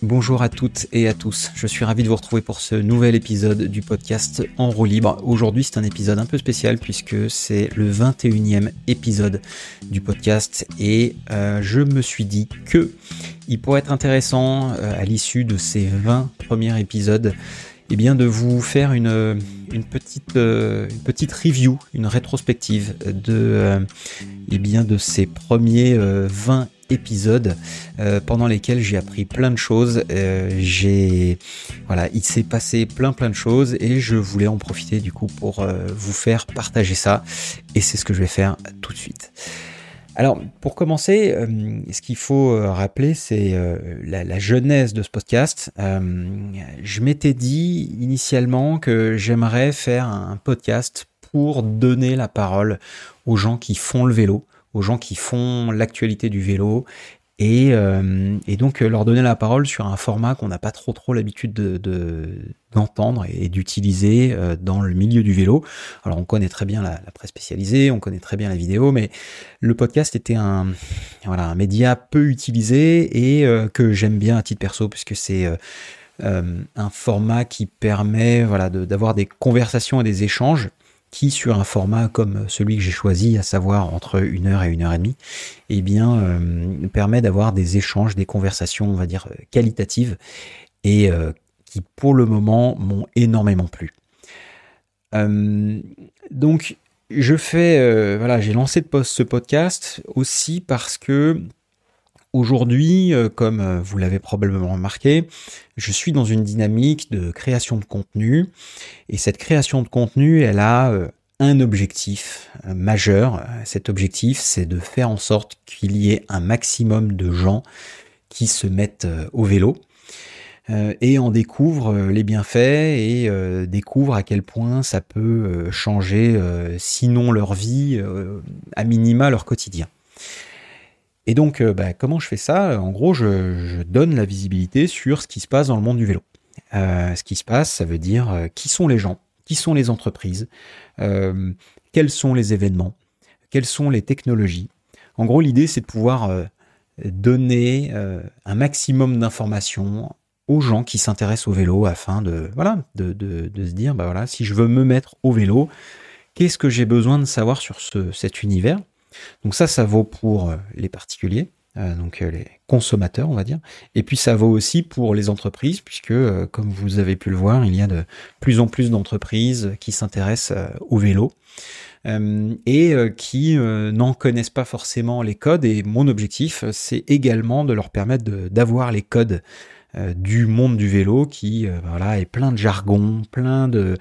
Bonjour à toutes et à tous, je suis ravi de vous retrouver pour ce nouvel épisode du podcast En roue libre. Aujourd'hui c'est un épisode un peu spécial puisque c'est le 21e épisode du podcast et euh, je me suis dit que il pourrait être intéressant euh, à l'issue de ces 20 premiers épisodes eh bien de vous faire une, une, petite, euh, une petite review, une rétrospective de, eh bien de ces premiers 20 épisodes euh, pendant lesquels j'ai appris plein de choses. Euh, j'ai voilà, il s'est passé plein plein de choses et je voulais en profiter du coup pour euh, vous faire partager ça et c'est ce que je vais faire tout de suite. Alors, pour commencer, ce qu'il faut rappeler, c'est la, la, genèse de ce podcast. je m'étais dit initialement que j'aimerais faire un podcast pour donner la parole aux gens qui font le vélo, aux gens qui font l'actualité du vélo et, euh, et, donc euh, leur donner la parole sur un format qu'on n'a pas trop trop l'habitude de, d'entendre et d'utiliser euh, dans le milieu du vélo. Alors on connaît très bien la, presse spécialisée, on connaît très bien la vidéo, mais le podcast était un voilà un média peu utilisé et que j'aime bien à titre perso puisque c'est un format qui permet voilà d'avoir des conversations et des échanges qui, sur un format comme celui que j'ai choisi, à savoir entre une heure et une heure et demie, eh bien, euh, permet d'avoir des échanges, des conversations, on va dire, qualitatives et euh, qui, pour le moment, m'ont énormément plu. Euh, donc, je fais, voilà, j'ai lancé ce podcast aussi parce que Aujourd'hui, euh, comme euh, vous l'avez probablement remarqué, je suis dans une dynamique de création de contenu et cette création de contenu, elle a euh, un objectif majeur. Cet objectif, c'est de faire en sorte qu'il y ait un maximum de gens qui se mettent au vélo et en découvrent les bienfaits et découvrent à quel point ça peut changer, sinon leur vie, à minima leur quotidien. Et donc, euh, bah, comment je fais ça? En gros, je, donne la visibilité sur ce qui se passe dans le monde du vélo. Euh, ce qui se passe, ça veut dire euh, qui sont les gens, qui sont les entreprises, quels sont les événements, quelles sont les technologies. En gros, l'idée, c'est de pouvoir donner un maximum d'informations aux gens qui s'intéressent au vélo afin de, voilà, de, se dire, bah voilà, si je veux me mettre au vélo, qu'est-ce que j'ai besoin de savoir sur cet univers? Donc ça, ça vaut pour euh, les particuliers, euh, donc euh, les consommateurs, on va dire. Et puis ça vaut aussi pour les entreprises, puisque, comme vous avez pu le voir, il y a de plus en plus d'entreprises qui s'intéressent au vélo. et qui n'en connaissent pas forcément les codes. Et mon objectif, c'est également de leur permettre d'avoir les codes du monde du vélo qui est plein de jargon, plein de,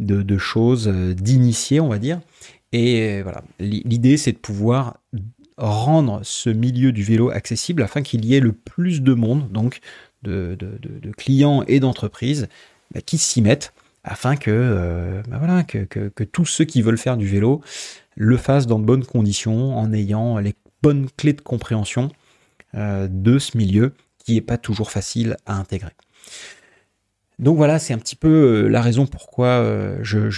de, de choses d'initiés, on va dire, et voilà, l'idée c'est de pouvoir rendre ce milieu du vélo accessible afin qu'il y ait le plus de monde, donc de, clients et d'entreprises bah, qui s'y mettent afin que, euh, bah, que, tous ceux qui veulent faire du vélo le fassent dans de bonnes conditions en ayant les bonnes clés de compréhension euh, de ce milieu qui n'est pas toujours facile à intégrer. Donc voilà, c'est un petit peu euh, la raison pourquoi euh, je,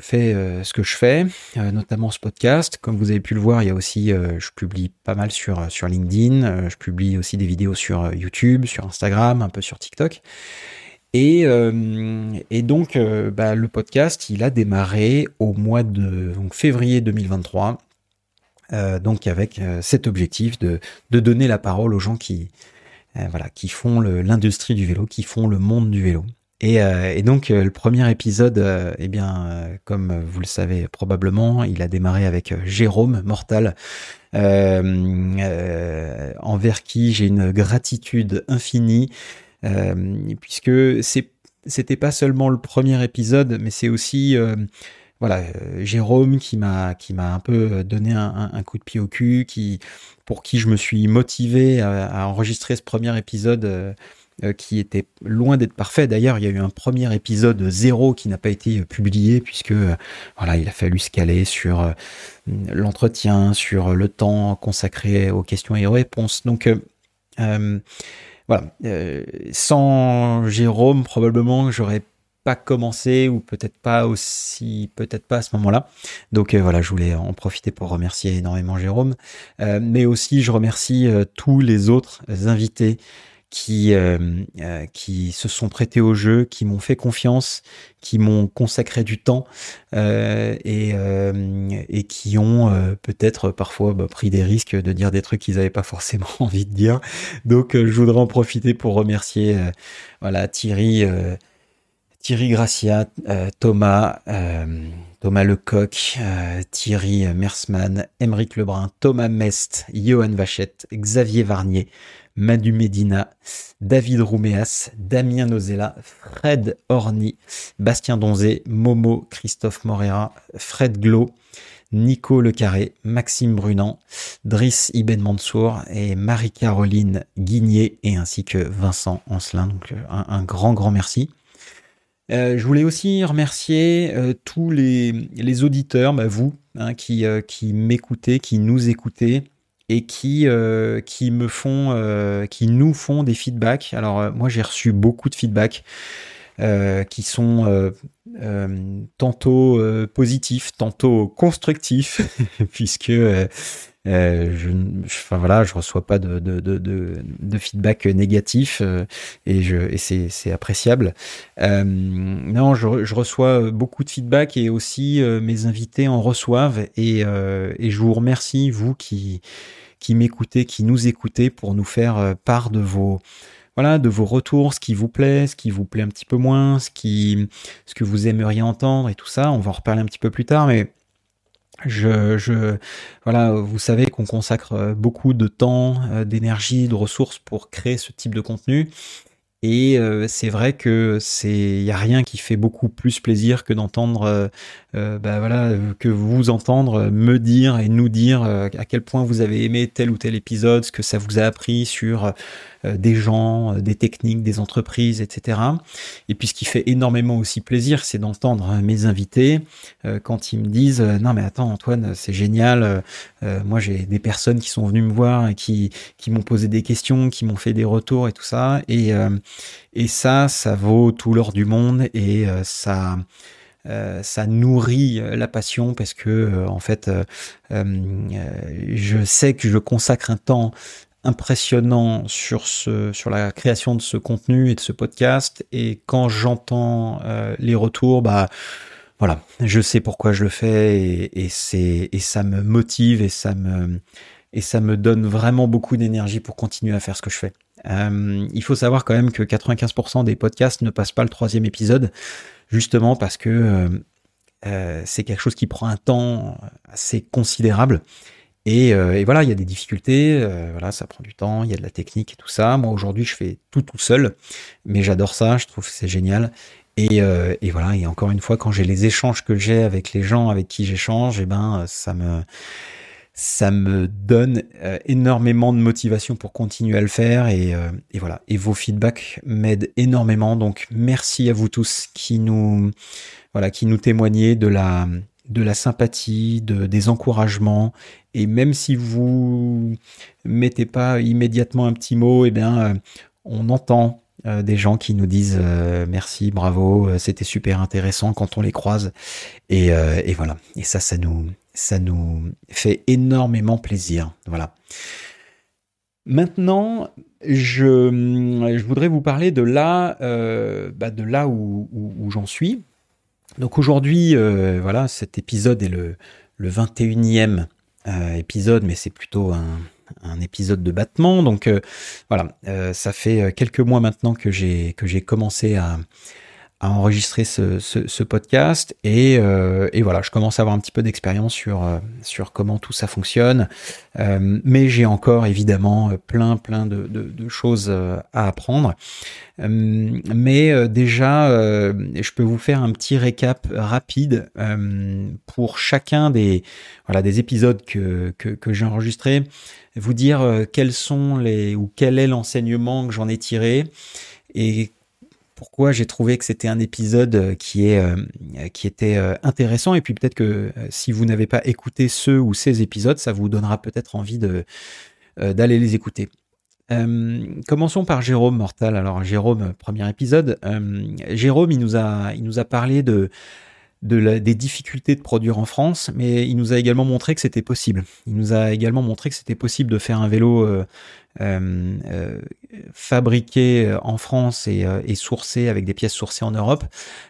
fais euh, ce que je fais, notamment ce podcast. Comme vous avez pu le voir, il y a aussi, je publie pas mal sur, LinkedIn, je publie aussi des vidéos sur YouTube, sur Instagram, un peu sur TikTok. Et, et donc, bah, le podcast, il a démarré au mois de février 2023, donc avec cet objectif de, de donner la parole aux gens qui, voilà, qui font l'industrie du vélo, qui font le monde du vélo. Et, euh, et, donc euh, le premier épisode, euh, eh bien, comme vous le savez probablement, il a démarré avec Jérôme Mortal, envers qui j'ai une gratitude infinie, puisque c'était pas seulement le premier épisode, mais c'est aussi voilà Jérôme qui m'a qui m'a un peu donné un, coup de pied au cul, qui pour qui je me suis motivé à, enregistrer ce premier épisode qui était loin d'être parfait. D'ailleurs, il y a eu un premier épisode zéro qui n'a pas été publié puisque euh, voilà, il a fallu se caler sur euh, l'entretien, sur le temps consacré aux questions et aux réponses. Donc voilà, sans Jérôme, probablement j'aurais pas commencé ou peut-être pas aussi, peut-être pas à ce moment-là. Donc voilà, je voulais en profiter pour remercier énormément Jérôme, mais aussi je remercie tous les autres invités qui, euh, euh, qui se sont prêtés au jeu, qui m'ont fait confiance, qui m'ont consacré du temps euh, et, et qui ont peut-être parfois bah, pris des risques de dire des trucs qu'ils n'avaient pas forcément envie de dire. Donc je voudrais en profiter pour remercier voilà Thierry. Thierry Gracia, Thomas, Thomas Lecoq, Thierry Mersman, Emeric Lebrun, Thomas Mest, Johan Vachette, Xavier Varnier, Madu Medina, David Rouméas, Damien Nozella, Fred Orny, Bastien Donzé, Momo, Christophe Morera, Fred Glo, Nico Le Carré, Maxime Brunant, Driss Ibn Mansour et Marie-Caroline Guigné et ainsi que Vincent Ancelin. Donc euh, un, grand grand merci. Euh, je voulais aussi remercier euh, tous les, auditeurs, bah, vous, hein, qui, qui m'écoutez, qui nous écoutez, et qui, euh, qui me font, euh, qui nous font des feedbacks. Alors euh, moi j'ai reçu beaucoup de feedbacks qui sont tantôt positifs, tantôt constructifs, puisque je, enfin voilà, je reçois pas de, feedback négatif et, je, et c'est, appréciable. non, je, je, reçois beaucoup de feedback et aussi mes invités en reçoivent et, je vous remercie vous qui m'écoutez, qui nous écoutez pour nous faire euh, part de vos voilà, de vos retours, ce qui vous plaît, ce qui vous plaît un petit peu moins, ce que vous aimeriez entendre et tout ça, on va en reparler un petit peu plus tard mais je, je voilà, vous savez qu'on consacre euh, beaucoup de temps, euh, d'énergie, de ressources pour créer ce type de contenu. Et c'est vrai que c'est, y a rien qui fait beaucoup plus plaisir que d'entendre euh, bah voilà, que vous entendre me dire et nous dire euh, à quel point vous avez aimé tel ou tel épisode, ce que ça vous a appris sur euh, des gens, des techniques, des entreprises, etc. Et puis ce qui fait énormément aussi plaisir, c'est d'entendre mes invités quand ils me disent non mais attends Antoine, c'est génial. moi j'ai des personnes qui sont venues me voir et qui qui m'ont posé des questions, qui m'ont fait des retours et tout ça. Et et ça, ça vaut tout l'or du monde et ça euh, ça nourrit euh, la passion parce que euh, en fait je sais que je consacre un temps impressionnant sur ce sur la création de ce contenu et de ce podcast et quand j'entends les retours bah voilà je sais pourquoi je le fais et, et ça me motive et ça me et ça me donne vraiment beaucoup d'énergie pour continuer à faire ce que je fais. il faut savoir quand même que 95% des podcasts ne passent pas le troisième épisode justement parce que euh, euh, c'est quelque chose qui prend un temps assez considérable. Et, euh, et voilà, il y a des difficultés, voilà, ça prend du temps, il y a de la technique et tout ça. Moi aujourd'hui, je fais tout tout seul, mais j'adore ça, je trouve que c'est génial. Et, et, voilà, et encore une fois, quand j'ai les échanges que j'ai avec les gens avec qui j'échange, eh ben ça me ça me donne euh, énormément de motivation pour continuer à le faire et, euh, et voilà. Et vos feedbacks m'aident énormément. Donc merci à vous tous qui nous voilà qui nous témoignez de la de la sympathie, de, des encouragements. Et même si vous mettez pas immédiatement un petit mot, eh bien, euh, on entend des gens qui nous disent merci, bravo, c'était super intéressant quand on les croise. Et, et voilà. Et ça, ça nous, ça nous fait énormément plaisir. Voilà. Maintenant, je, je voudrais vous parler de là, euh, bah, de là où, j'en suis. Donc aujourd'hui, euh, voilà, cet épisode est le, le 21e euh, épisode, mais c'est plutôt un, un, épisode de battement. Donc voilà, ça fait quelques mois maintenant que j'ai que j'ai commencé à, à enregistrer ce, podcast. Et, euh, et, voilà, je commence à avoir un petit peu d'expérience sur, euh, sur comment tout ça fonctionne, euh, mais j'ai encore évidemment plein plein de, choses à apprendre. Mais déjà, je peux vous faire un petit récap rapide pour chacun des voilà des épisodes que, que, que j'ai enregistrés, vous dire quels sont les ou quel est l'enseignement que j'en ai tiré et pourquoi j'ai trouvé que c'était un épisode euh, euh, qui était euh, intéressant et puis peut-être que si vous n'avez pas écouté ce ou ces épisodes, ça vous donnera peut-être envie d'aller les écouter. commençons par Jérôme Mortal. Alors Jérôme, premier épisode. Jérôme, il nous a, parlé de des difficultés de produire en France, mais il nous a également montré que c'était possible. Il nous a également montré que c'était possible de faire un vélo euh, euh, fabriqué en France et, et, sourcé avec des pièces sourcées en Europe,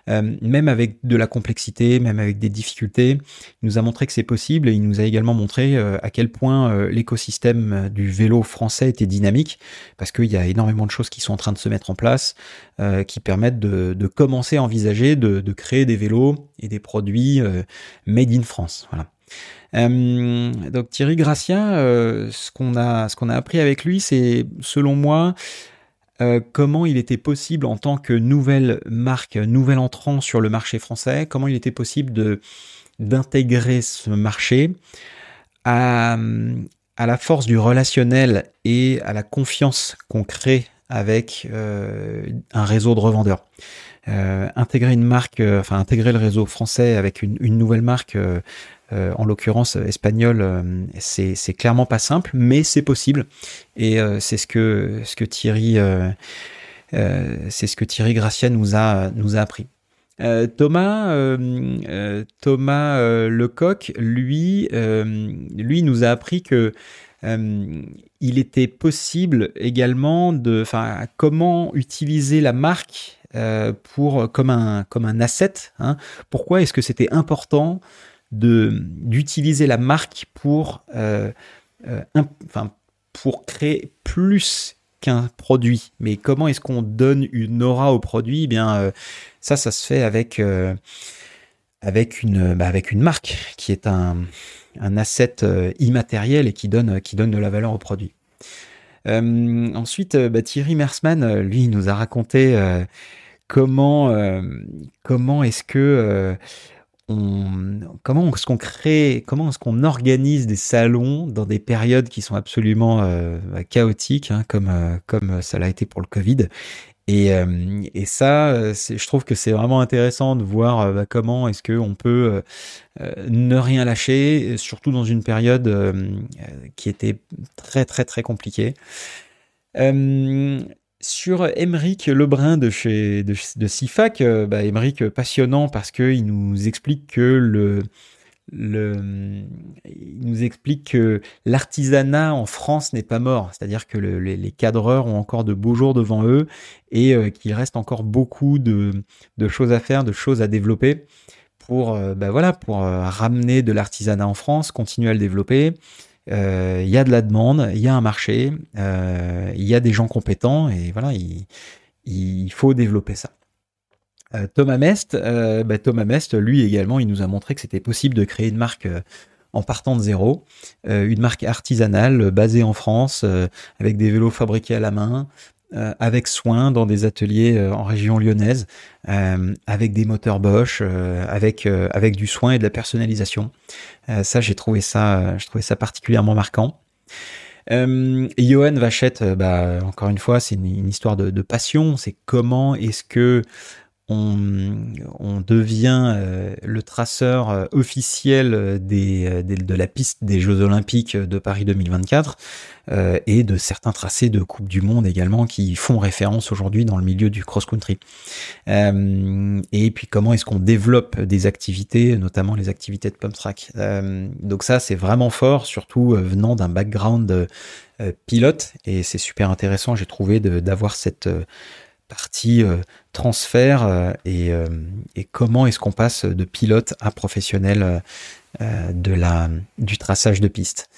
même avec de la complexité, même avec des difficultés. Il nous a montré que c'est possible et il nous a également montré à quel point l'écosystème du vélo français était dynamique, parce qu'il y a énormément de choses qui sont en train de se mettre en place, qui permettent de, de, commencer à envisager de, de, créer des vélos et des produits made in France. Voilà. Euh, donc Thierry Gracien, euh, ce qu'on a, a appris avec lui, c'est selon moi euh, comment il était possible en tant que nouvelle marque, nouvel entrant sur le marché français, comment il était possible d'intégrer ce marché à, à la force du relationnel et à la confiance qu'on crée avec un réseau de revendeurs. intégrer une marque, enfin intégrer le réseau français avec une, nouvelle marque en l'occurrence espagnol, euh, c'est, clairement pas simple, mais c'est possible. Et euh, c'est ce que, Thierry, c'est ce que Thierry Gracia nous a, appris. Thomas, Thomas Lecoq, lui, lui nous a appris que il était possible également de, enfin, comment utiliser la marque pour comme un comme un asset. Hein. Pourquoi est-ce que c'était important d'utiliser la marque pour euh, euh, pour créer plus qu'un produit. Mais comment est-ce qu'on donne une aura au produit? Eh Bien euh, ça, ça se fait avec avec une bah, avec une marque qui est un un asset immatériel et qui donne qui donne de la valeur au produit. ensuite, bah, Thierry Mersman, lui, nous a raconté comment comment est-ce que comment est-ce qu'on crée, comment est-ce qu'on organise des salons dans des périodes qui sont absolument euh, chaotiques, hein, comme euh, comme ça l'a été pour le Covid. Et, euh, ça, je trouve que c'est vraiment intéressant de voir bah, comment est-ce qu'on peut ne rien lâcher, surtout dans une période qui était très très très compliquée. Sur Émeric Lebrun de chez de, CIFAC, euh, bah, passionnant parce qu'il nous explique que le, il nous explique que l'artisanat en France n'est pas mort, c'est-à-dire que les, cadreurs ont encore de beaux jours devant eux et euh, qu'il reste encore beaucoup de, de, choses à faire, de choses à développer pour, euh, bah, voilà, pour ramener de l'artisanat en France, continuer à le développer, euh, il y a de la demande, il y a un marché, euh, il y a des gens compétents et voilà, il, il faut développer ça. Euh, Thomas Mest, bah, Thomas Mest, lui également, il nous a montré que c'était possible de créer une marque en partant de zéro, une marque artisanale basée en France, avec des vélos fabriqués à la main, avec soin dans des ateliers en région lyonnaise, avec des moteurs Bosch, avec avec du soin et de la personnalisation. Euh, ça, j'ai trouvé ça, je trouvais ça particulièrement marquant. Euh, Johan Vachette, euh, bah, encore une fois, c'est une, histoire de passion. C'est comment est-ce que on, devient euh, le traceur euh, officiel euh, de la piste des Jeux Olympiques de Paris 2024 et de certains tracés de Coupe du Monde également qui font référence aujourd'hui dans le milieu du cross-country. et puis comment est-ce qu'on développe des activités, notamment les activités de pump track? donc ça c'est vraiment fort, surtout venant d'un background pilote et c'est super intéressant j'ai trouvé d'avoir cette partie euh, transfert euh, et, euh, et, comment est-ce qu'on passe de pilote à professionnel du traçage de piste.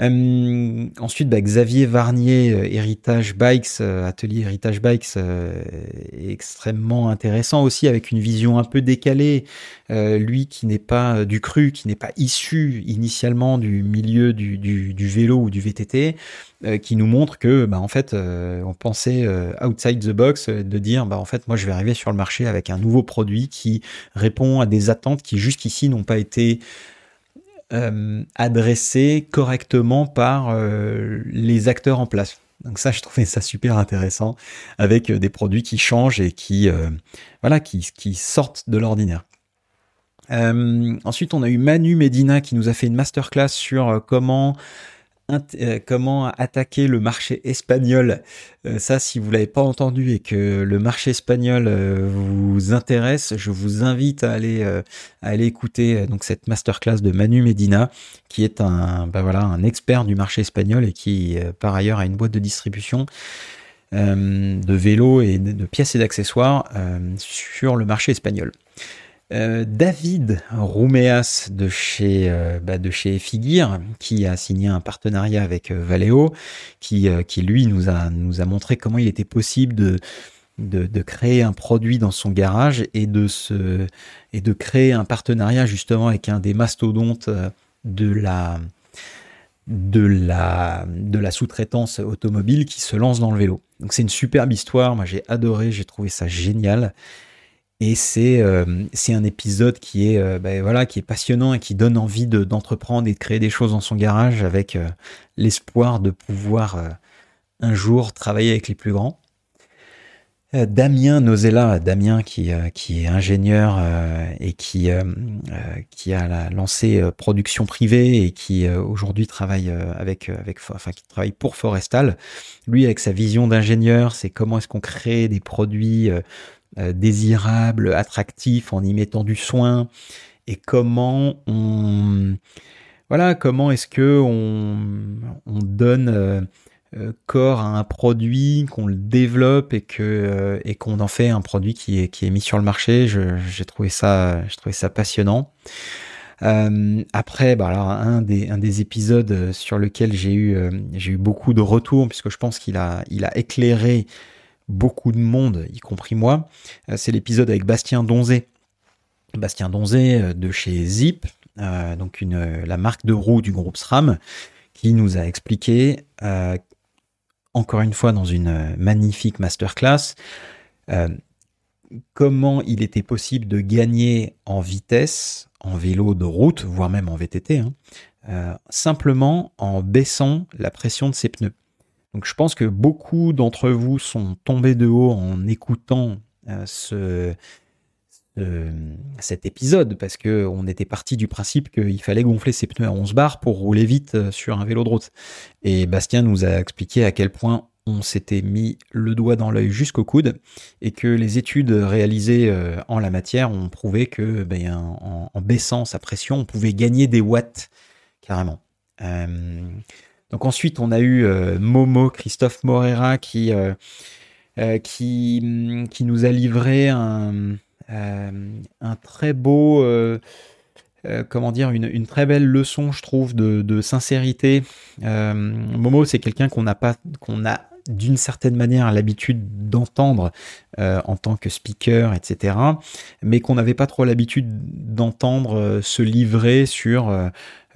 Euh, ensuite, bah, Xavier Varnier, Héritage Bikes, atelier Héritage Bikes, extrêmement intéressant aussi avec une vision un peu décalée. lui qui n'est pas du cru, qui n'est pas issu initialement du milieu du, du, du vélo ou du VTT, euh, qui nous montre que, bah, en fait, euh, on pensait euh, outside the box, de dire, bah, en fait, moi, je vais arriver sur le marché avec un nouveau produit qui répond à des attentes qui jusqu'ici n'ont pas été adressées correctement par les acteurs en place. Donc ça, je trouvais ça super intéressant avec des produits qui changent et qui, voilà, qui, sortent de l'ordinaire. ensuite, on a eu Manu Medina qui nous a fait une masterclass sur comment euh, comment attaquer le marché espagnol. Euh, ça, si vous l'avez pas entendu et que le marché espagnol euh, vous intéresse, je vous invite à aller écouter donc cette masterclass de Manu Medina, qui est un bah expert du marché espagnol et qui par ailleurs a une boîte de distribution. de vélos et de pièces et d'accessoires sur le marché espagnol. Euh, David Rouméas de chez, euh, bah, de chez qui a signé un partenariat avec euh, Valeo, qui, qui lui nous a, montré comment il était possible de, de, créer un produit dans son garage et de, se, et de créer un partenariat justement avec un des mastodontes de la, de la, de la sous-traitance automobile qui se lance dans le vélo. Donc c'est une superbe histoire, moi j'ai adoré, j'ai trouvé ça génial. Et c'est euh, un épisode qui est euh, ben voilà qui est passionnant et qui donne envie de d'entreprendre et de créer des choses dans son garage avec euh, l'espoir de pouvoir un jour travailler avec les plus grands. Damien Nozella, Damien qui, qui est ingénieur et qui, qui a lancé production privée et qui aujourd'hui travaille avec, avec, enfin, travaille pour Forestal. Lui, avec sa vision d'ingénieur, c'est comment est-ce qu'on crée des produits euh, désirable, attractif en y mettant du soin? Et comment on voilà comment est-ce que on, on donne euh, euh, corps à un produit qu'on le développe et qu'on en fait un produit qui est qui mis sur le marché? J'ai trouvé ça passionnant. Après, bah un des, un des épisodes sur lequel j'ai eu, beaucoup de retours, puisque je pense qu'il a, il a éclairé beaucoup de monde, y compris moi, euh, c'est l'épisode avec Bastien Donzé. Bastien Donzé euh, de chez Zip, euh, donc la marque de roues du groupe SRAM, qui nous a expliqué, encore une fois dans une magnifique masterclass, comment il était possible de gagner en vitesse en vélo de route, voire même en VTT, hein, simplement en baissant la pression de ses pneus. Donc je pense que beaucoup d'entre vous sont tombés de haut en écoutant euh, ce, cet épisode parce que on était parti du principe qu'il fallait gonfler ses pneus à 11 bars pour rouler vite euh, sur un vélo de route. Et Bastien nous a expliqué à quel point on s'était mis le doigt dans l'œil jusqu'au coude et que les études réalisées euh, en la matière ont prouvé que ben, en, baissant sa pression, on pouvait gagner des watts carrément. Donc ensuite, on a eu euh, Momo, Christophe Morera, qui, euh, euh, qui, qui, nous a livré un, très beau, comment dire, une, très belle leçon, je trouve, de, de sincérité. Momo, c'est quelqu'un qu'on n'a pas, qu'on a d'une certaine manière l'habitude d'entendre en tant que speaker, etc., mais qu'on n'avait pas trop l'habitude d'entendre se livrer sur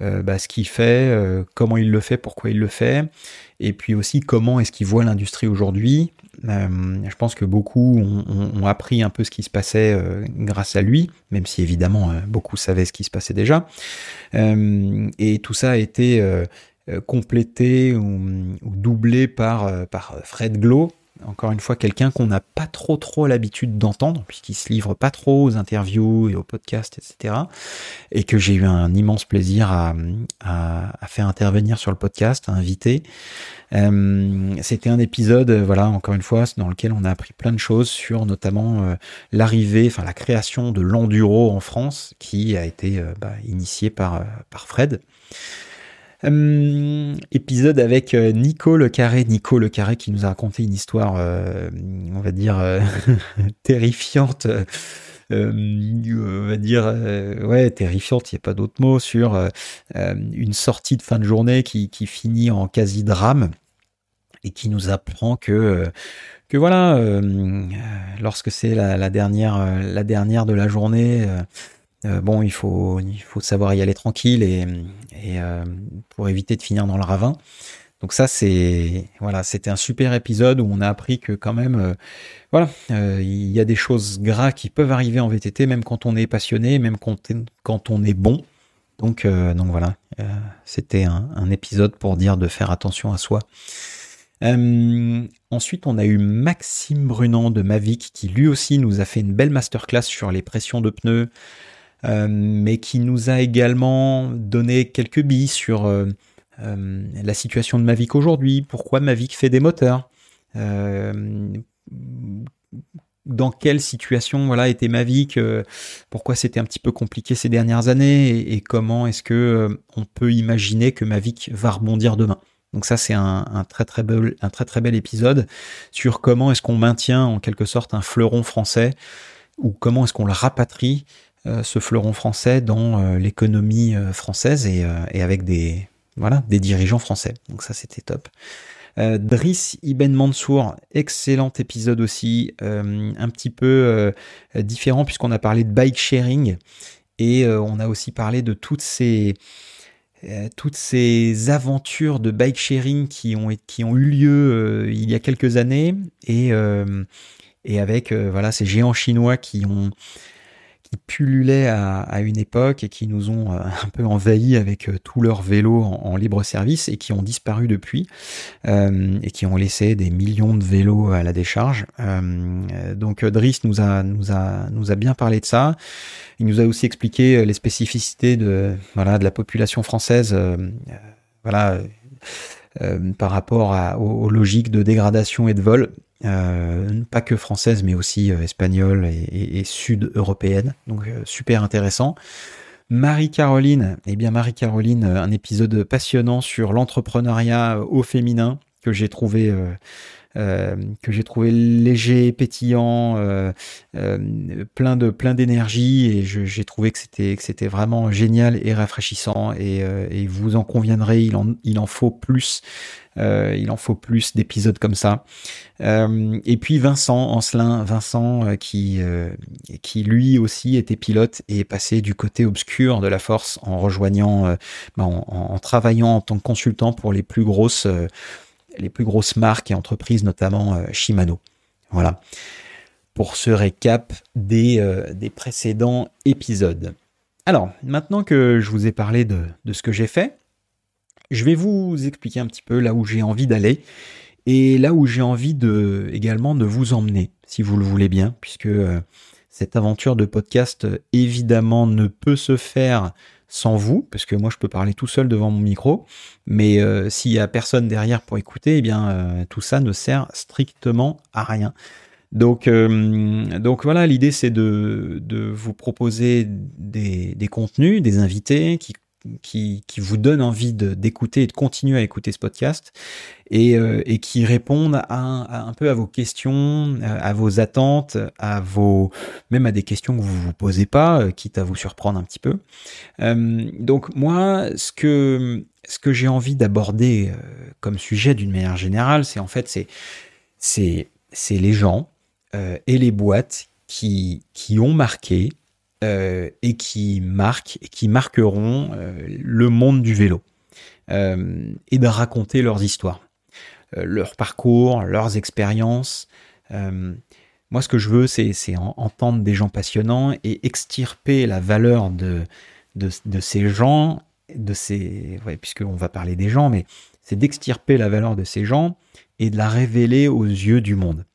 euh, bah, ce qu'il fait, euh, comment il le fait, pourquoi il le fait, et puis aussi comment est-ce qu'il voit l'industrie aujourd'hui. Euh, je pense que beaucoup ont, appris un peu ce qui se passait grâce à lui, même si évidemment beaucoup savaient ce qui se passait déjà. et tout ça a été complété ou, ou, doublé par, par Fred Glow, encore une fois quelqu'un qu'on n'a pas trop trop l'habitude d'entendre puisqu'il se livre pas trop aux interviews et aux podcasts etc et que j'ai eu un immense plaisir à, faire intervenir sur le podcast à inviter. Euh, c'était un épisode voilà encore une fois dans lequel on a appris plein de choses sur notamment euh, l'arrivée enfin la création de l'enduro en France qui a été euh, bah, initié par par Fred euh, épisode avec euh, Nico Le Carré. Nico Le Carré qui nous a raconté une histoire, euh, on va dire, terrifiante. on va dire, ouais, terrifiante, il n'y a pas d'autre mot, sur une sortie de fin de journée qui, finit en quasi-drame et qui nous apprend que que voilà, lorsque c'est la, dernière la dernière de la journée, euh, bon, il faut, il faut savoir y aller tranquille et, et euh, pour éviter de finir dans le ravin. Donc ça, c'est voilà, c'était un super épisode où on a appris que quand même, euh, voilà, il y a des choses gras qui peuvent arriver en VTT, même quand on est passionné, même quand, quand on est bon. Donc, donc voilà, c'était un, épisode pour dire de faire attention à soi. ensuite, on a eu Maxime Brunand de Mavic qui lui aussi nous a fait une belle masterclass sur les pressions de pneus, mais qui nous a également donné quelques billes sur euh, la situation de Mavic aujourd'hui, pourquoi Mavic fait des moteurs, dans quelle situation voilà était Mavic, euh, pourquoi c'était un petit peu compliqué ces dernières années? Et, comment est-ce que euh, on peut imaginer que Mavic va rebondir demain? Donc ça c'est un, très très un très très bel épisode sur comment est-ce qu'on maintient en quelque sorte un fleuron français ou comment est-ce qu'on le rapatrie euh, ce fleuron français dans l'économie française et, avec des voilà des dirigeants français. Donc ça c'était top. Euh, Driss Ibn Mansour, excellent épisode aussi, euh, un petit peu euh, différent puisqu'on a parlé de bike sharing et on a aussi parlé de toutes ces toutes ces aventures de bike sharing qui ont, qui ont eu lieu il y a quelques années et, et avec voilà ces géants chinois qui ont qui pullulaient à, une époque et qui nous ont euh, un peu envahis avec euh, tous leurs vélos en, libre service et qui ont disparu depuis euh, et qui ont laissé des millions de vélos à la décharge. donc Driss nous a, bien parlé de ça. Il nous a aussi expliqué les spécificités de, de la population française. Par rapport aux, logiques de dégradation et de vol euh, pas que française, mais aussi euh, espagnole et, sud-européenne. Donc euh, super intéressant. Marie-Caroline, eh bien Marie-Caroline, un épisode passionnant sur l'entrepreneuriat au féminin que j'ai trouvé euh, que j'ai trouvé léger, pétillant, euh, euh, plein de plein d'énergie et j'ai trouvé que c'était que c'était vraiment génial et rafraîchissant et, vous en conviendrez, il en il en faut plus. il en faut plus d'épisodes comme ça. et puis Vincent Ancelin, Vincent qui qui lui aussi était pilote et est passé du côté obscur de la force en rejoignant, bah, en, travaillant en tant que consultant pour les plus grosses les plus grosses marques et entreprises, notamment euh, Shimano. Voilà. Pour ce récap des, euh, des précédents épisodes. Alors, maintenant que je vous ai parlé de, ce que j'ai fait, je vais vous expliquer un petit peu là où j'ai envie d'aller et là où j'ai envie de également de vous emmener, si vous le voulez bien, puisque euh, cette aventure de podcast évidemment ne peut se faire sans vous, parce que moi je peux parler tout seul devant mon micro, mais euh, s'il y a personne derrière pour écouter, eh bien euh, tout ça ne sert strictement à rien. Donc, euh, donc voilà, l'idée c'est de, de, vous proposer des, des, contenus, des invités qui qui, qui vous donne envie d'écouter et de continuer à écouter ce podcast et, euh, et qui répondent à, un peu à vos questions, euh, à vos attentes, à vos même à des questions que vous vous posez pas, euh, quitte à vous surprendre un petit peu. donc moi, ce que ce que j'ai envie d'aborder comme sujet d'une manière générale, c'est en fait c'est c'est c'est les gens et les boîtes qui qui ont marqué euh, et qui marquent et qui marqueront euh, le monde du vélo euh, et de raconter leurs histoires, leur parcours, leurs expériences. moi, ce que je veux, c'est entendre des gens passionnants et extirper la valeur de, ces gens, de ces, ouais, puisqu'on va parler des gens, mais c'est d'extirper la valeur de ces gens et de la révéler aux yeux du monde.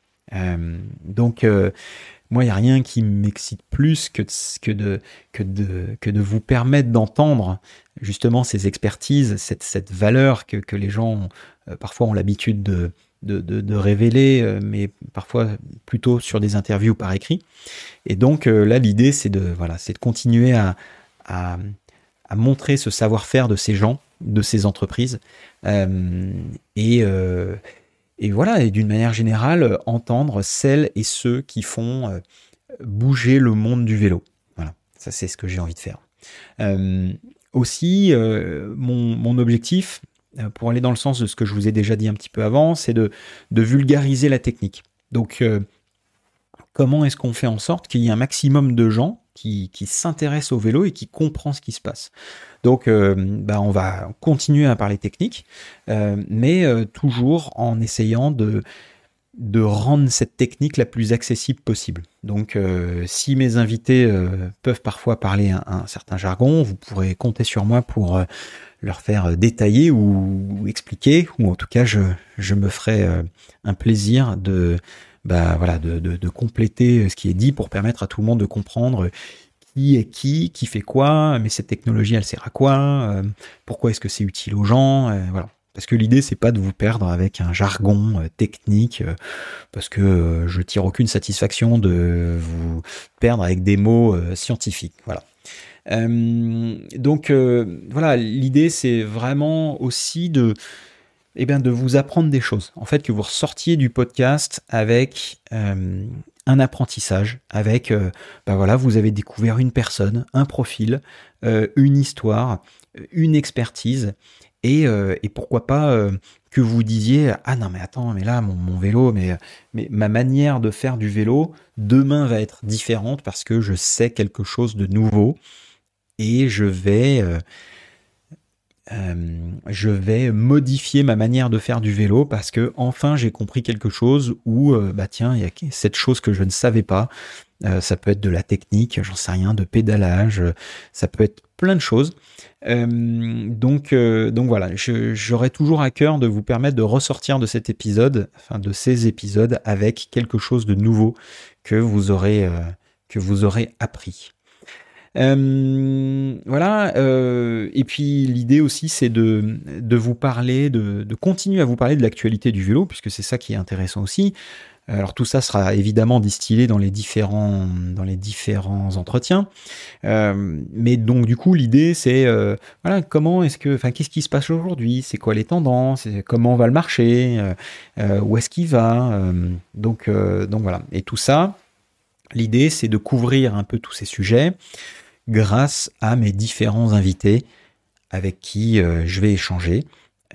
Donc, moi, il n'y a rien qui m'excite plus que, que, de, que, de, que de vous permettre d'entendre justement ces expertises, cette, cette valeur que, que les gens euh, parfois ont l'habitude de, de, de, révéler, euh, mais parfois plutôt sur des interviews par écrit. Et donc euh, là, l'idée, c'est de, voilà, de continuer à, à, à montrer ce savoir-faire de ces gens, de ces entreprises. et et voilà, et d'une manière générale, euh, entendre celles et ceux qui font euh, bouger le monde du vélo. Voilà, ça c'est ce que j'ai envie de faire. Euh, aussi, mon, objectif, pour aller dans le sens de ce que je vous ai déjà dit un petit peu avant, c'est de, de, vulgariser la technique. Donc, comment est-ce qu'on fait en sorte qu'il y ait un maximum de gens qui, s'intéressent au vélo et qui comprennent ce qui se passe donc, euh, bah, on va continuer à parler technique, euh, mais euh, toujours en essayant de rendre cette technique la plus accessible possible. Donc si mes invités peuvent parfois parler un, certain jargon, vous pourrez compter sur moi pour leur faire détailler ou, expliquer, ou en tout cas je me ferai un plaisir de, bah, voilà, de, compléter ce qui est dit pour permettre à tout le monde de comprendre qui est qui, qui fait quoi, mais cette technologie elle sert à quoi, pourquoi est-ce que c'est utile aux gens, voilà. Parce que l'idée, c'est pas de vous perdre avec un jargon euh, technique, euh, parce que euh, je tire aucune satisfaction de vous perdre avec des mots scientifiques. Voilà. donc voilà, l'idée, c'est vraiment aussi de, eh bien, de vous apprendre des choses. En fait, que vous ressortiez du podcast avec un apprentissage, avec, ben voilà, vous avez découvert une personne, un profil, une histoire, une expertise euh, et, pourquoi pas euh, que vous disiez ah non mais attends mais là mon, vélo mais, mais ma manière de faire du vélo demain va être différente parce que je sais quelque chose de nouveau et je vais euh, je vais modifier ma manière de faire du vélo parce que enfin j'ai compris quelque chose ou bah tiens il y a cette chose que je ne savais pas euh, ça peut être de la technique, j'en sais rien, de pédalage, ça peut être plein de choses. Euh, donc, euh, donc voilà, j'aurai toujours à cœur de vous permettre de ressortir de cet épisode, enfin de ces épisodes, avec quelque chose de nouveau que vous aurez appris. Voilà. et puis l'idée aussi, c'est de, de vous parler, de, de continuer à vous parler de l'actualité du vélo, puisque c'est ça qui est intéressant aussi. Alors tout ça sera évidemment distillé dans les différents, dans les différents entretiens. Euh, mais donc du coup l'idée c'est euh, voilà comment est-ce que, enfin qu'est-ce qui se passe aujourd'hui, c'est quoi les tendances, comment va le marché, euh, où est-ce qu'il va? donc donc voilà. Et tout ça, l'idée c'est de couvrir un peu tous ces sujets grâce à mes différents invités avec qui je vais échanger.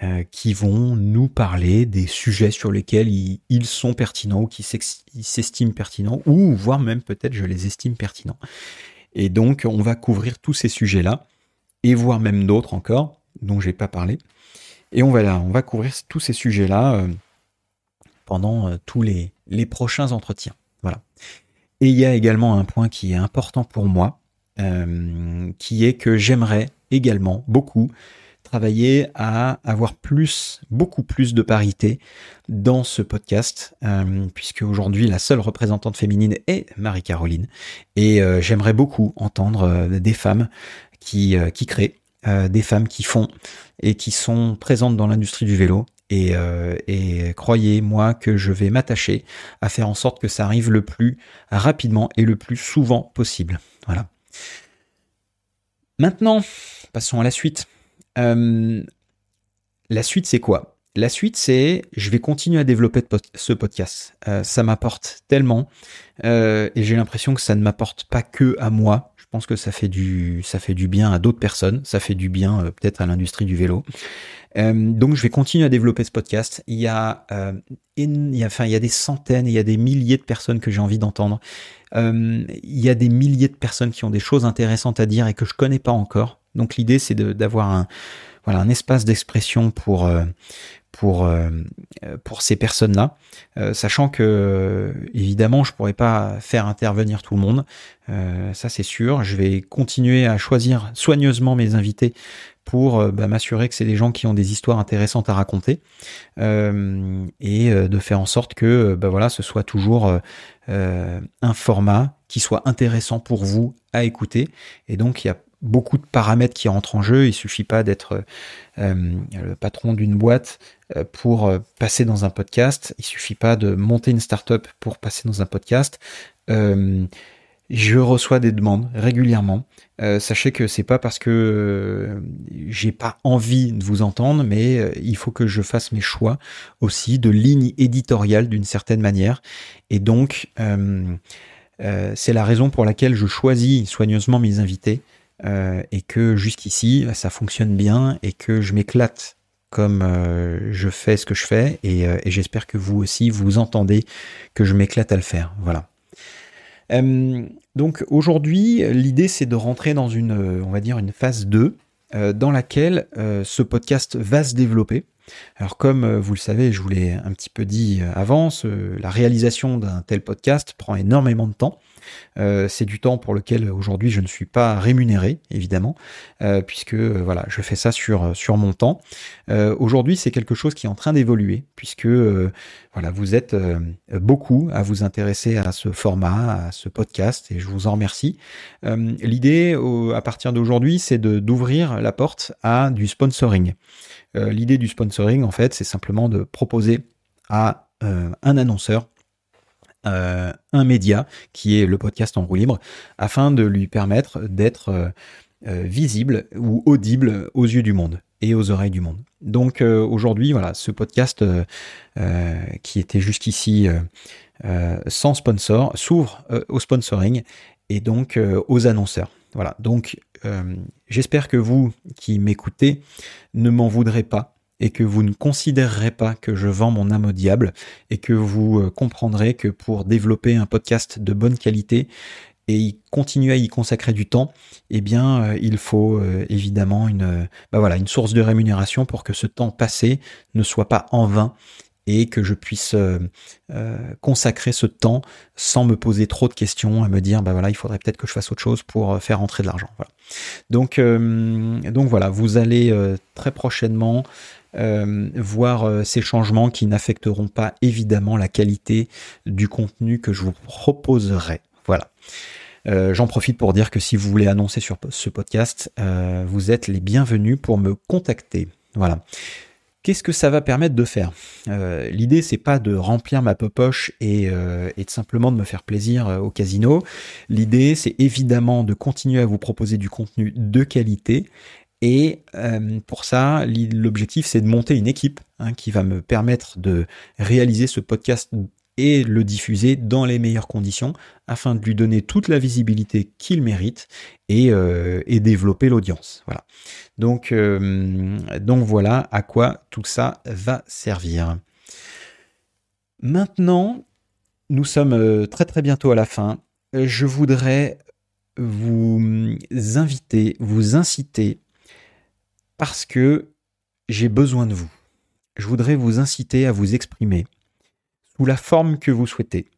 Euh, qui vont nous parler des sujets sur lesquels ils, sont pertinents ou qui s'estiment pertinents, ou voire même peut-être je les estime pertinents. Et donc on va couvrir tous ces sujets-là, et voire même d'autres encore, dont j'ai pas parlé. Et on va, on va couvrir tous ces sujets-là euh, pendant euh, tous les, les prochains entretiens. Voilà. Et il y a également un point qui est important pour moi, qui est que j'aimerais également beaucoup travailler à avoir plus, beaucoup plus de parité dans ce podcast, euh, puisque aujourd'hui la seule représentante féminine est Marie-Caroline. Et euh, j'aimerais beaucoup entendre euh, des femmes qui, qui créent, des femmes qui font et qui sont présentes dans l'industrie du vélo. Et, et croyez-moi que je vais m'attacher à faire en sorte que ça arrive le plus rapidement et le plus souvent possible. Voilà. Maintenant, passons à la suite. Euh, la suite, c'est quoi? La suite, c'est je vais continuer à développer ce podcast. Euh, ça m'apporte tellement euh, et j'ai l'impression que ça ne m'apporte pas que à moi. Je pense que ça fait du, ça fait du bien à d'autres personnes. Ça fait du bien peut-être à l'industrie du vélo. donc je vais continuer à développer ce podcast. Il y a, il y a, il y a des centaines, il y a des milliers de personnes que j'ai envie d'entendre. Il y a des milliers de personnes qui ont des choses intéressantes à dire et que je connais pas encore. Donc l'idée c'est d'avoir un, voilà, un espace d'expression pour, euh, pour, euh, pour ces personnes-là, euh, sachant que évidemment je pourrais pas faire intervenir tout le monde, ça c'est sûr. Je vais continuer à choisir soigneusement mes invités pour bah, m'assurer que c'est des gens qui ont des histoires intéressantes à raconter et de faire en sorte que bah, ce soit toujours un format qui soit intéressant pour vous à écouter. Et donc il y a beaucoup de paramètres qui rentrent en jeu. Il suffit pas d'être euh, le patron d'une boîte euh, pour euh, passer dans un podcast. Il suffit pas de monter une startup pour passer dans un podcast. je reçois des demandes régulièrement. sachez que c'est pas parce que j'ai pas envie de vous entendre, mais il faut que je fasse mes choix aussi de ligne éditoriale d'une certaine manière. Et donc, c'est la raison pour laquelle je choisis soigneusement mes invités. Euh, et que jusqu'ici ça fonctionne bien et que je m'éclate comme euh, je fais ce que je fais euh, et, j'espère que vous aussi vous entendez que je m'éclate à le faire. Voilà. donc aujourd'hui, l'idée c'est de rentrer dans une, on va dire, une phase 2 dans laquelle ce podcast va se développer. Alors comme vous le savez, je vous l'ai un petit peu dit avant, la réalisation d'un tel podcast prend énormément de temps. C'est du temps pour lequel aujourd'hui je ne suis pas rémunéré, évidemment, puisque voilà, je fais ça sur, mon temps. aujourd'hui, c'est quelque chose qui est en train d'évoluer, puisque vous êtes beaucoup à vous intéresser à ce format, à ce podcast, et je vous en remercie. L'idée, à partir d'aujourd'hui, c'est d'ouvrir la porte à du sponsoring. L'idée du sponsoring, en fait, c'est simplement de proposer à un annonceur euh, un média qui est le podcast en roue libre afin de lui permettre d'être euh, euh, visible ou audible aux yeux du monde et aux oreilles du monde. Donc aujourd'hui, voilà, ce podcast qui était jusqu'ici sans sponsor s'ouvre au sponsoring et donc aux annonceurs. Voilà, donc j'espère que vous qui m'écoutez ne m'en voudrez pas et que vous ne considérerez pas que je vends mon âme au diable et que vous euh, comprendrez que pour développer un podcast de bonne qualité et continuer à y consacrer du temps, eh bien, euh, il faut euh, évidemment une, bah voilà, une source de rémunération pour que ce temps passé ne soit pas en vain et que je puisse consacrer ce temps sans me poser trop de questions et me dire bah voilà il faudrait peut-être que je fasse autre chose pour faire rentrer de l'argent donc voilà vous allez très prochainement euh, voir euh, ces changements qui n'affecteront pas évidemment la qualité du contenu que je vous proposerai. Voilà. Euh, j'en profite pour dire que si vous voulez annoncer sur ce podcast, vous êtes les bienvenus pour me contacter. Voilà. Qu'est-ce que ça va permettre de faire? L'idée, c'est pas de remplir ma poche et, et de simplement de me faire plaisir au casino. L'idée, c'est évidemment de continuer à vous proposer du contenu de qualité et euh, pour ça, l'objectif, c'est de monter une équipe hein, qui va me permettre de réaliser ce podcast et le diffuser dans les meilleures conditions afin de lui donner toute la visibilité qu'il mérite et, euh, développer l'audience. Voilà. Donc, euh, donc voilà à quoi tout ça va servir. Maintenant, nous sommes très très bientôt à la fin. Je voudrais vous inviter, vous inciter parce que j'ai besoin de vous. Je voudrais vous inciter à vous exprimer la forme que vous souhaitez.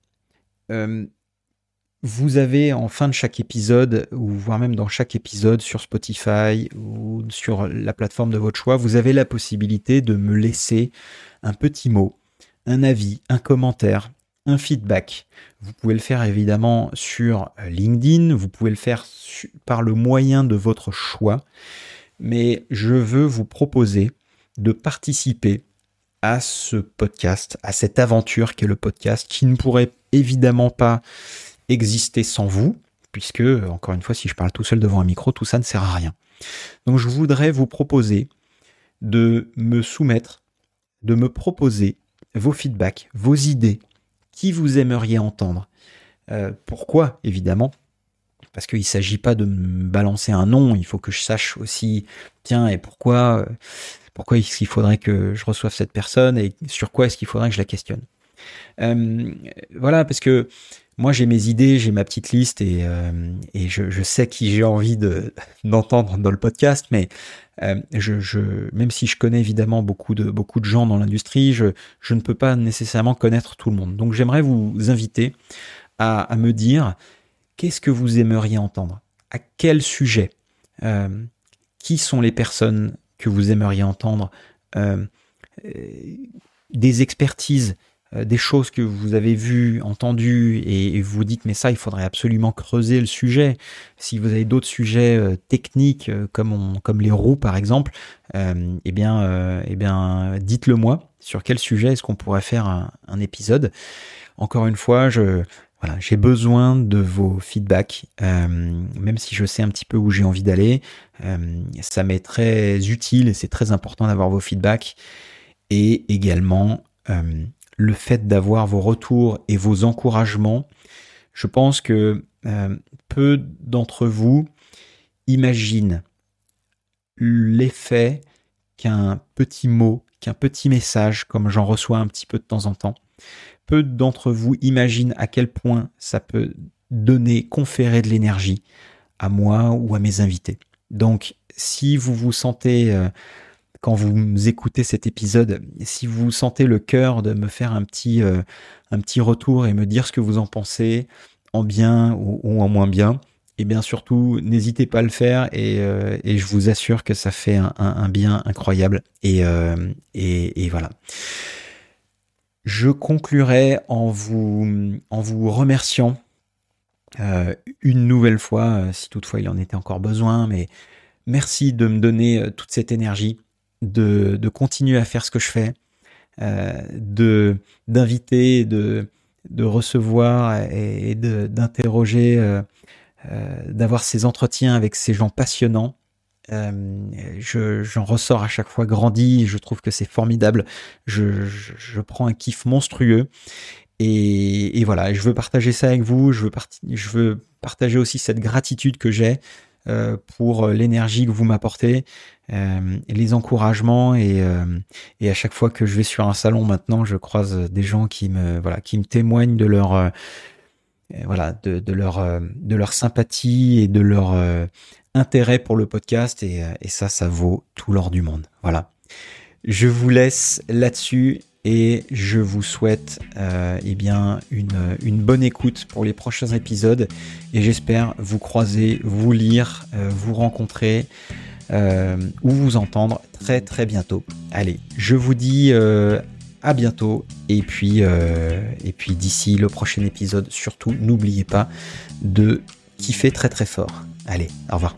Euh, vous avez en fin de chaque épisode, ou voire même dans chaque épisode sur Spotify ou sur la plateforme de votre choix, vous avez la possibilité de me laisser un petit mot, un avis, un commentaire, un feedback. Vous pouvez le faire évidemment sur LinkedIn, vous pouvez le faire par le moyen de votre choix mais je veux vous proposer de participer à ce podcast, à cette aventure qu'est le podcast, qui ne pourrait évidemment pas exister sans vous, puisque, encore une fois, si je parle tout seul devant un micro, tout ça ne sert à rien. Donc je voudrais vous proposer de me soumettre, de me proposer vos feedbacks, vos idées, qui vous aimeriez entendre. Euh, pourquoi, évidemment, parce qu'il ne s'agit pas de me balancer un nom, il faut que je sache aussi, tiens, et pourquoi, euh, pourquoi est-ce qu'il faudrait que je reçoive cette personne et sur quoi est-ce qu'il faudrait que je la questionne. Euh, voilà, parce que moi j'ai mes idées, j'ai ma petite liste et, euh, je, sais qui j'ai envie de, d'entendre dans le podcast, mais même si je connais évidemment beaucoup de, beaucoup de gens dans l'industrie, je, ne peux pas nécessairement connaître tout le monde. Donc j'aimerais vous inviter à me dire Qu'est-ce que vous aimeriez entendre? À quel sujet? Euh, Qui sont les personnes que vous aimeriez entendre? Euh, Des expertises, euh, des choses que vous avez vues, entendues, et, vous dites mais ça, il faudrait absolument creuser le sujet. Si vous avez d'autres sujets techniques comme, comme les roues par exemple, eh bien, eh bien dites-le moi. Sur quel sujet est-ce qu'on pourrait faire un épisode? Encore une fois, je voilà, j'ai besoin de vos feedbacks, euh, même si je sais un petit peu où j'ai envie d'aller. Euh, ça m'est très utile et c'est très important d'avoir vos feedbacks. Et également, euh, le fait d'avoir vos retours et vos encouragements. Je pense que peu d'entre vous imaginent l'effet qu'un petit mot, qu'un petit message, comme j'en reçois un petit peu de temps en temps, peu d'entre vous imaginent à quel point ça peut donner, conférer de l'énergie à moi ou à mes invités. Donc, si vous vous sentez, euh, quand vous écoutez cet épisode, si vous sentez le cœur de me faire un petit, euh, un petit retour et me dire ce que vous en pensez, en bien ou, en moins bien, et bien surtout, n'hésitez pas à le faire et, je vous assure que ça fait un, bien incroyable. Et, voilà. Je conclurai en vous, remerciant une nouvelle fois, si toutefois il en était encore besoin, mais merci de me donner toute cette énergie, de, continuer à faire ce que je fais, euh, d'inviter, de recevoir et, d'interroger, euh, euh, d'avoir ces entretiens avec ces gens passionnants. J'en ressors à chaque fois grandi, je trouve que c'est formidable. Je, je, prends un kiff monstrueux. Et, et, voilà, je veux partager ça avec vous. Je veux, je veux partager aussi cette gratitude que j'ai euh, pour l'énergie que vous m'apportez, euh, les encouragements et, euh, et à chaque fois que je vais sur un salon maintenant, je croise des gens qui me voilà qui me témoignent de leur voilà de, de, leur de leur sympathie et de leur intérêt pour le podcast et, et ça ça vaut tout l'or du monde. Voilà. Je vous laisse là-dessus et je vous souhaite euh, eh bien une, bonne écoute pour les prochains épisodes et j'espère vous croiser, vous lire, euh, vous rencontrer euh, ou vous entendre très très bientôt. Allez, je vous dis à bientôt et puis et puis d'ici le prochain épisode, surtout n'oubliez pas de kiffer très très fort. Allez, au revoir.